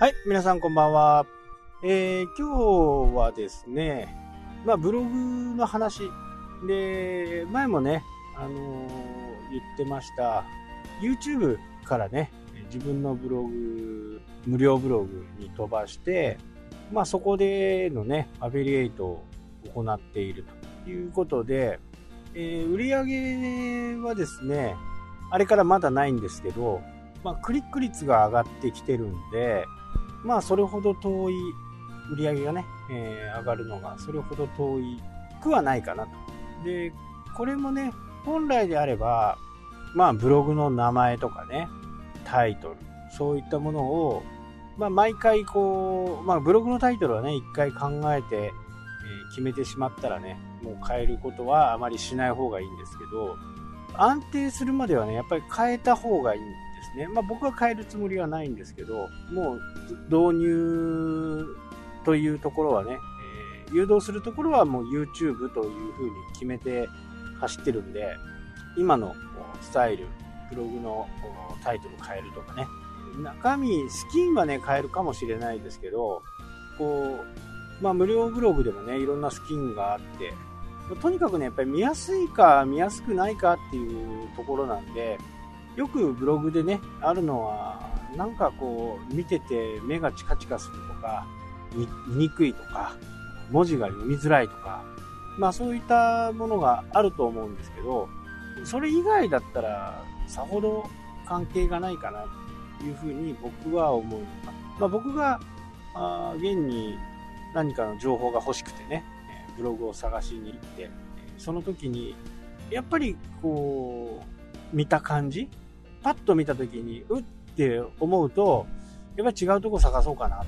はい、皆さんこんばんは。えー、今日はですね、まあ、ブログの話で、前もね、あのー、言ってました、YouTube からね、自分のブログ、無料ブログに飛ばして、まあ、そこでのね、アフィリエイトを行っているということで、えー、売り上げはですね、あれからまだないんですけど、まあ、クリック率が上がってきてるんで、まあ、それほど遠い売り上げがね、えー、上がるのが、それほど遠いくはないかなと。で、これもね、本来であれば、まあ、ブログの名前とかね、タイトル、そういったものを、まあ、毎回こう、まあ、ブログのタイトルはね、一回考えて、えー、決めてしまったらね、もう変えることはあまりしない方がいいんですけど、安定するまではね、やっぱり変えた方がいいんですね。まあ、僕は変えるつもりはないんですけど、もう導入というところはね、えー、誘導するところはもう YouTube というふうに決めて走ってるんで、今のスタイル、ブログのタイトル変えるとかね、中身、スキンはね、変えるかもしれないですけど、こう、まあ無料ブログでもね、いろんなスキンがあって、とにかくね、やっぱり見やすいか見やすくないかっていうところなんで、よくブログでね、あるのは、なんかこう、見てて目がチカチカするとか、見にくいとか、文字が読みづらいとか、まあそういったものがあると思うんですけど、それ以外だったら、さほど関係がないかなというふうに僕は思う。まあ、僕が、あ現に何かの情報が欲しくてね、ブログを探しに行って、その時に、やっぱりこう、見た感じパッと見た時に、うって思うと、やっぱり違うとこ探そうかな。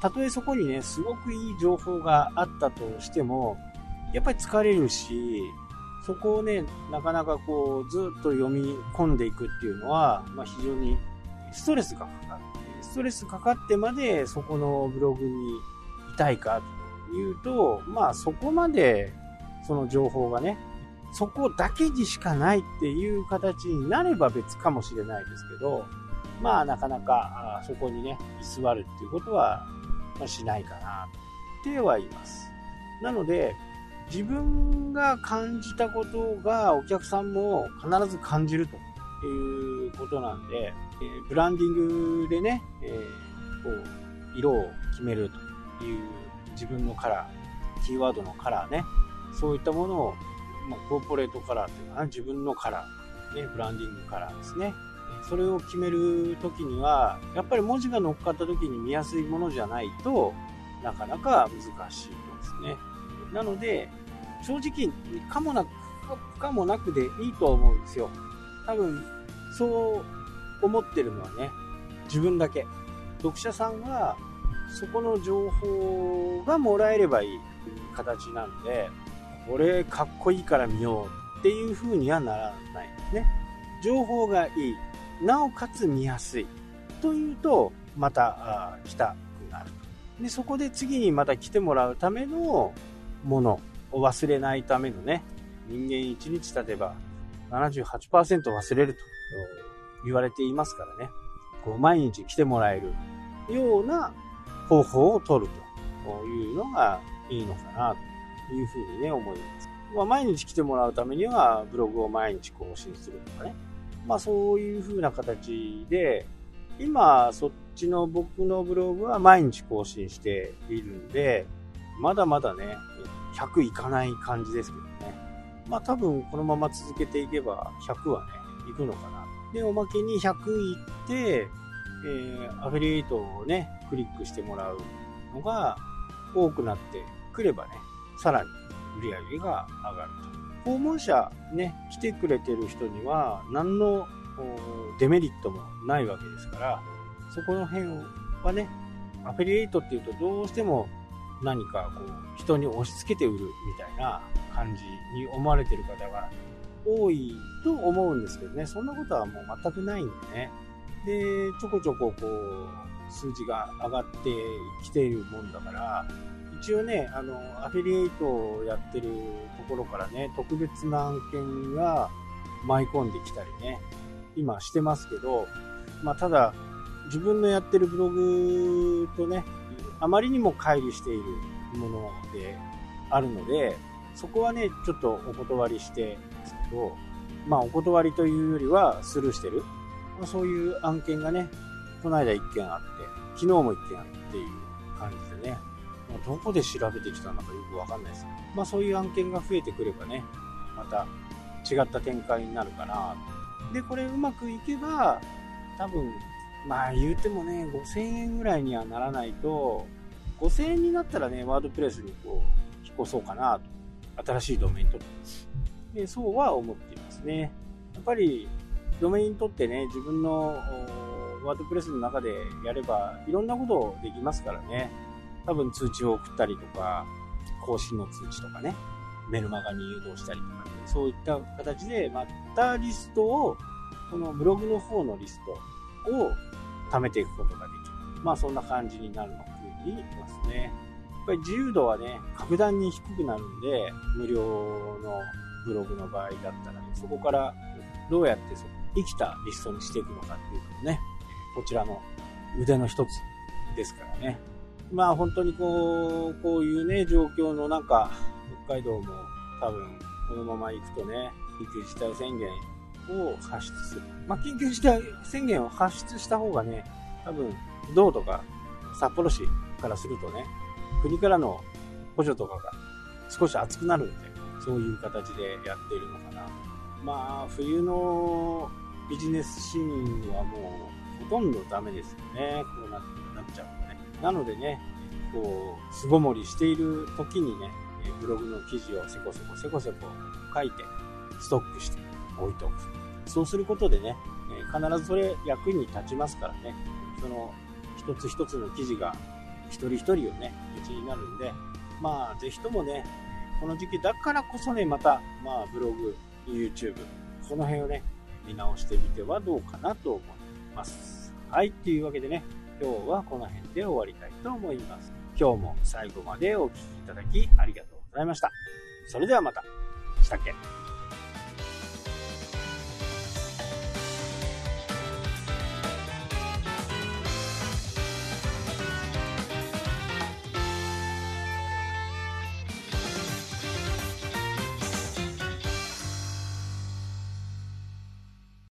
たとえそこにね、すごくいい情報があったとしても、やっぱり疲れるし、そこをね、なかなかこう、ずっと読み込んでいくっていうのは、まあ、非常にストレスがかかる。ストレスかかってまでそこのブログにいたいかというと、まあそこまでその情報がね、そこだけにしかないっていう形になれば別かもしれないですけど、まあなかなかそこにね、居座るっていうことは、ま、しないかなっては言います。なので、自分が感じたことがお客さんも必ず感じるということなんで、えー、ブランディングでね、えー、こう色を決めるという自分のカラー、キーワードのカラーね、そういったものをまあ、コーポレートカラーっていうかな、自分のカラー、ね、ブランディングカラーですね。それを決めるときには、やっぱり文字が乗っかったときに見やすいものじゃないとなかなか難しいですね。なので、正直、かもなく、かもなくでいいとは思うんですよ。多分、そう思ってるのはね、自分だけ。読者さんは、そこの情報がもらえればいい形なんで、これかっこいいから見ようっていう風にはならないですね。情報がいい。なおかつ見やすい。というと、また来たくなる。で、そこで次にまた来てもらうためのものを忘れないためのね、人間1日経てば78%忘れると言われていますからね。こう毎日来てもらえるような方法を取るというのがいいのかなというふうにね、思います。まあ、毎日来てもらうためには、ブログを毎日更新するとかね。まあ、そういうふうな形で、今、そっちの僕のブログは毎日更新しているんで、まだまだね、100いかない感じですけどね。まあ多分このまま続けていけば100はね、いくのかな。で、おまけに100いって、えー、アフィリエイトをね、クリックしてもらうのが多くなってくればね、さらに売り上げが上がると。訪問者ね、来てくれてる人には何のデメリットもないわけですから、そこの辺はね、アフィリエイトっていうとどうしても何かこう人に押し付けて売るみたいな感じに思われてる方が多いと思うんですけどね、そんなことはもう全くないんでね。で、ちょこちょここう数字が上がってきているもんだから、一応ね、あの、アフィリエイトをやってるところからね、特別な案件が舞い込んできたりね、今してますけど、まあ、ただ、自分のやってるブログとね、あまりにも乖離しているものであるので、そこはね、ちょっとお断りしてですけど、まあお断りというよりはスルーしてる。まあ、そういう案件がね、この間1件あって、昨日も1件あっていう感じでね、まあ、どこで調べてきたのかよくわかんないですまあそういう案件が増えてくればね、また違った展開になるかな。で、これうまくいけば、多分、まあ言うてもね、5000円ぐらいにはならないと、5000円になったらね、ワードプレスにこう、引っ越そうかなと。新しいドメインとでそうは思っていますね。やっぱり、ドメイン取ってね、自分のワードプレスの中でやれば、いろんなことできますからね。多分通知を送ったりとか、更新の通知とかね、メルマガに誘導したりとか、ね、そういった形で、またリストを、このブログの方のリストを貯めていくことができる。まあそんな感じになるのかというふうに言いますね。やっぱり自由度はね、格段に低くなるんで、無料のブログの場合だったら、ね、そこからどうやって生きたリストにしていくのかっていうのもね、こちらの腕の一つですからね。まあ本当にこう、こういうね、状況の中、北海道も多分このまま行くとね、緊急事態宣言を発出する。まあ緊急事態宣言を発出した方がね、多分道とか札幌市からするとね、国からの補助とかが少し厚くなるんで、そういう形でやっているのかな。まあ冬のビジネスシーンはもうほとんどダメですよね。こうなっちゃうとね。なのでね、こう、巣ごもりしている時にね、ブログの記事をせこせこせこせこ書いて、ストックして置いておく。そうすることでね、必ずそれ役に立ちますからね、その一つ一つの記事が一人一人をね、うちになるんで、まあ、ぜひともね、この時期だからこそね、また、まあ、ブログ、YouTube、この辺をね、見直してみてはどうかなと思います。はい、というわけでね、今日はこの辺で終わりたいと思います。今日も最後までお聴きいただきありがとうございました。それではまた。したっけ？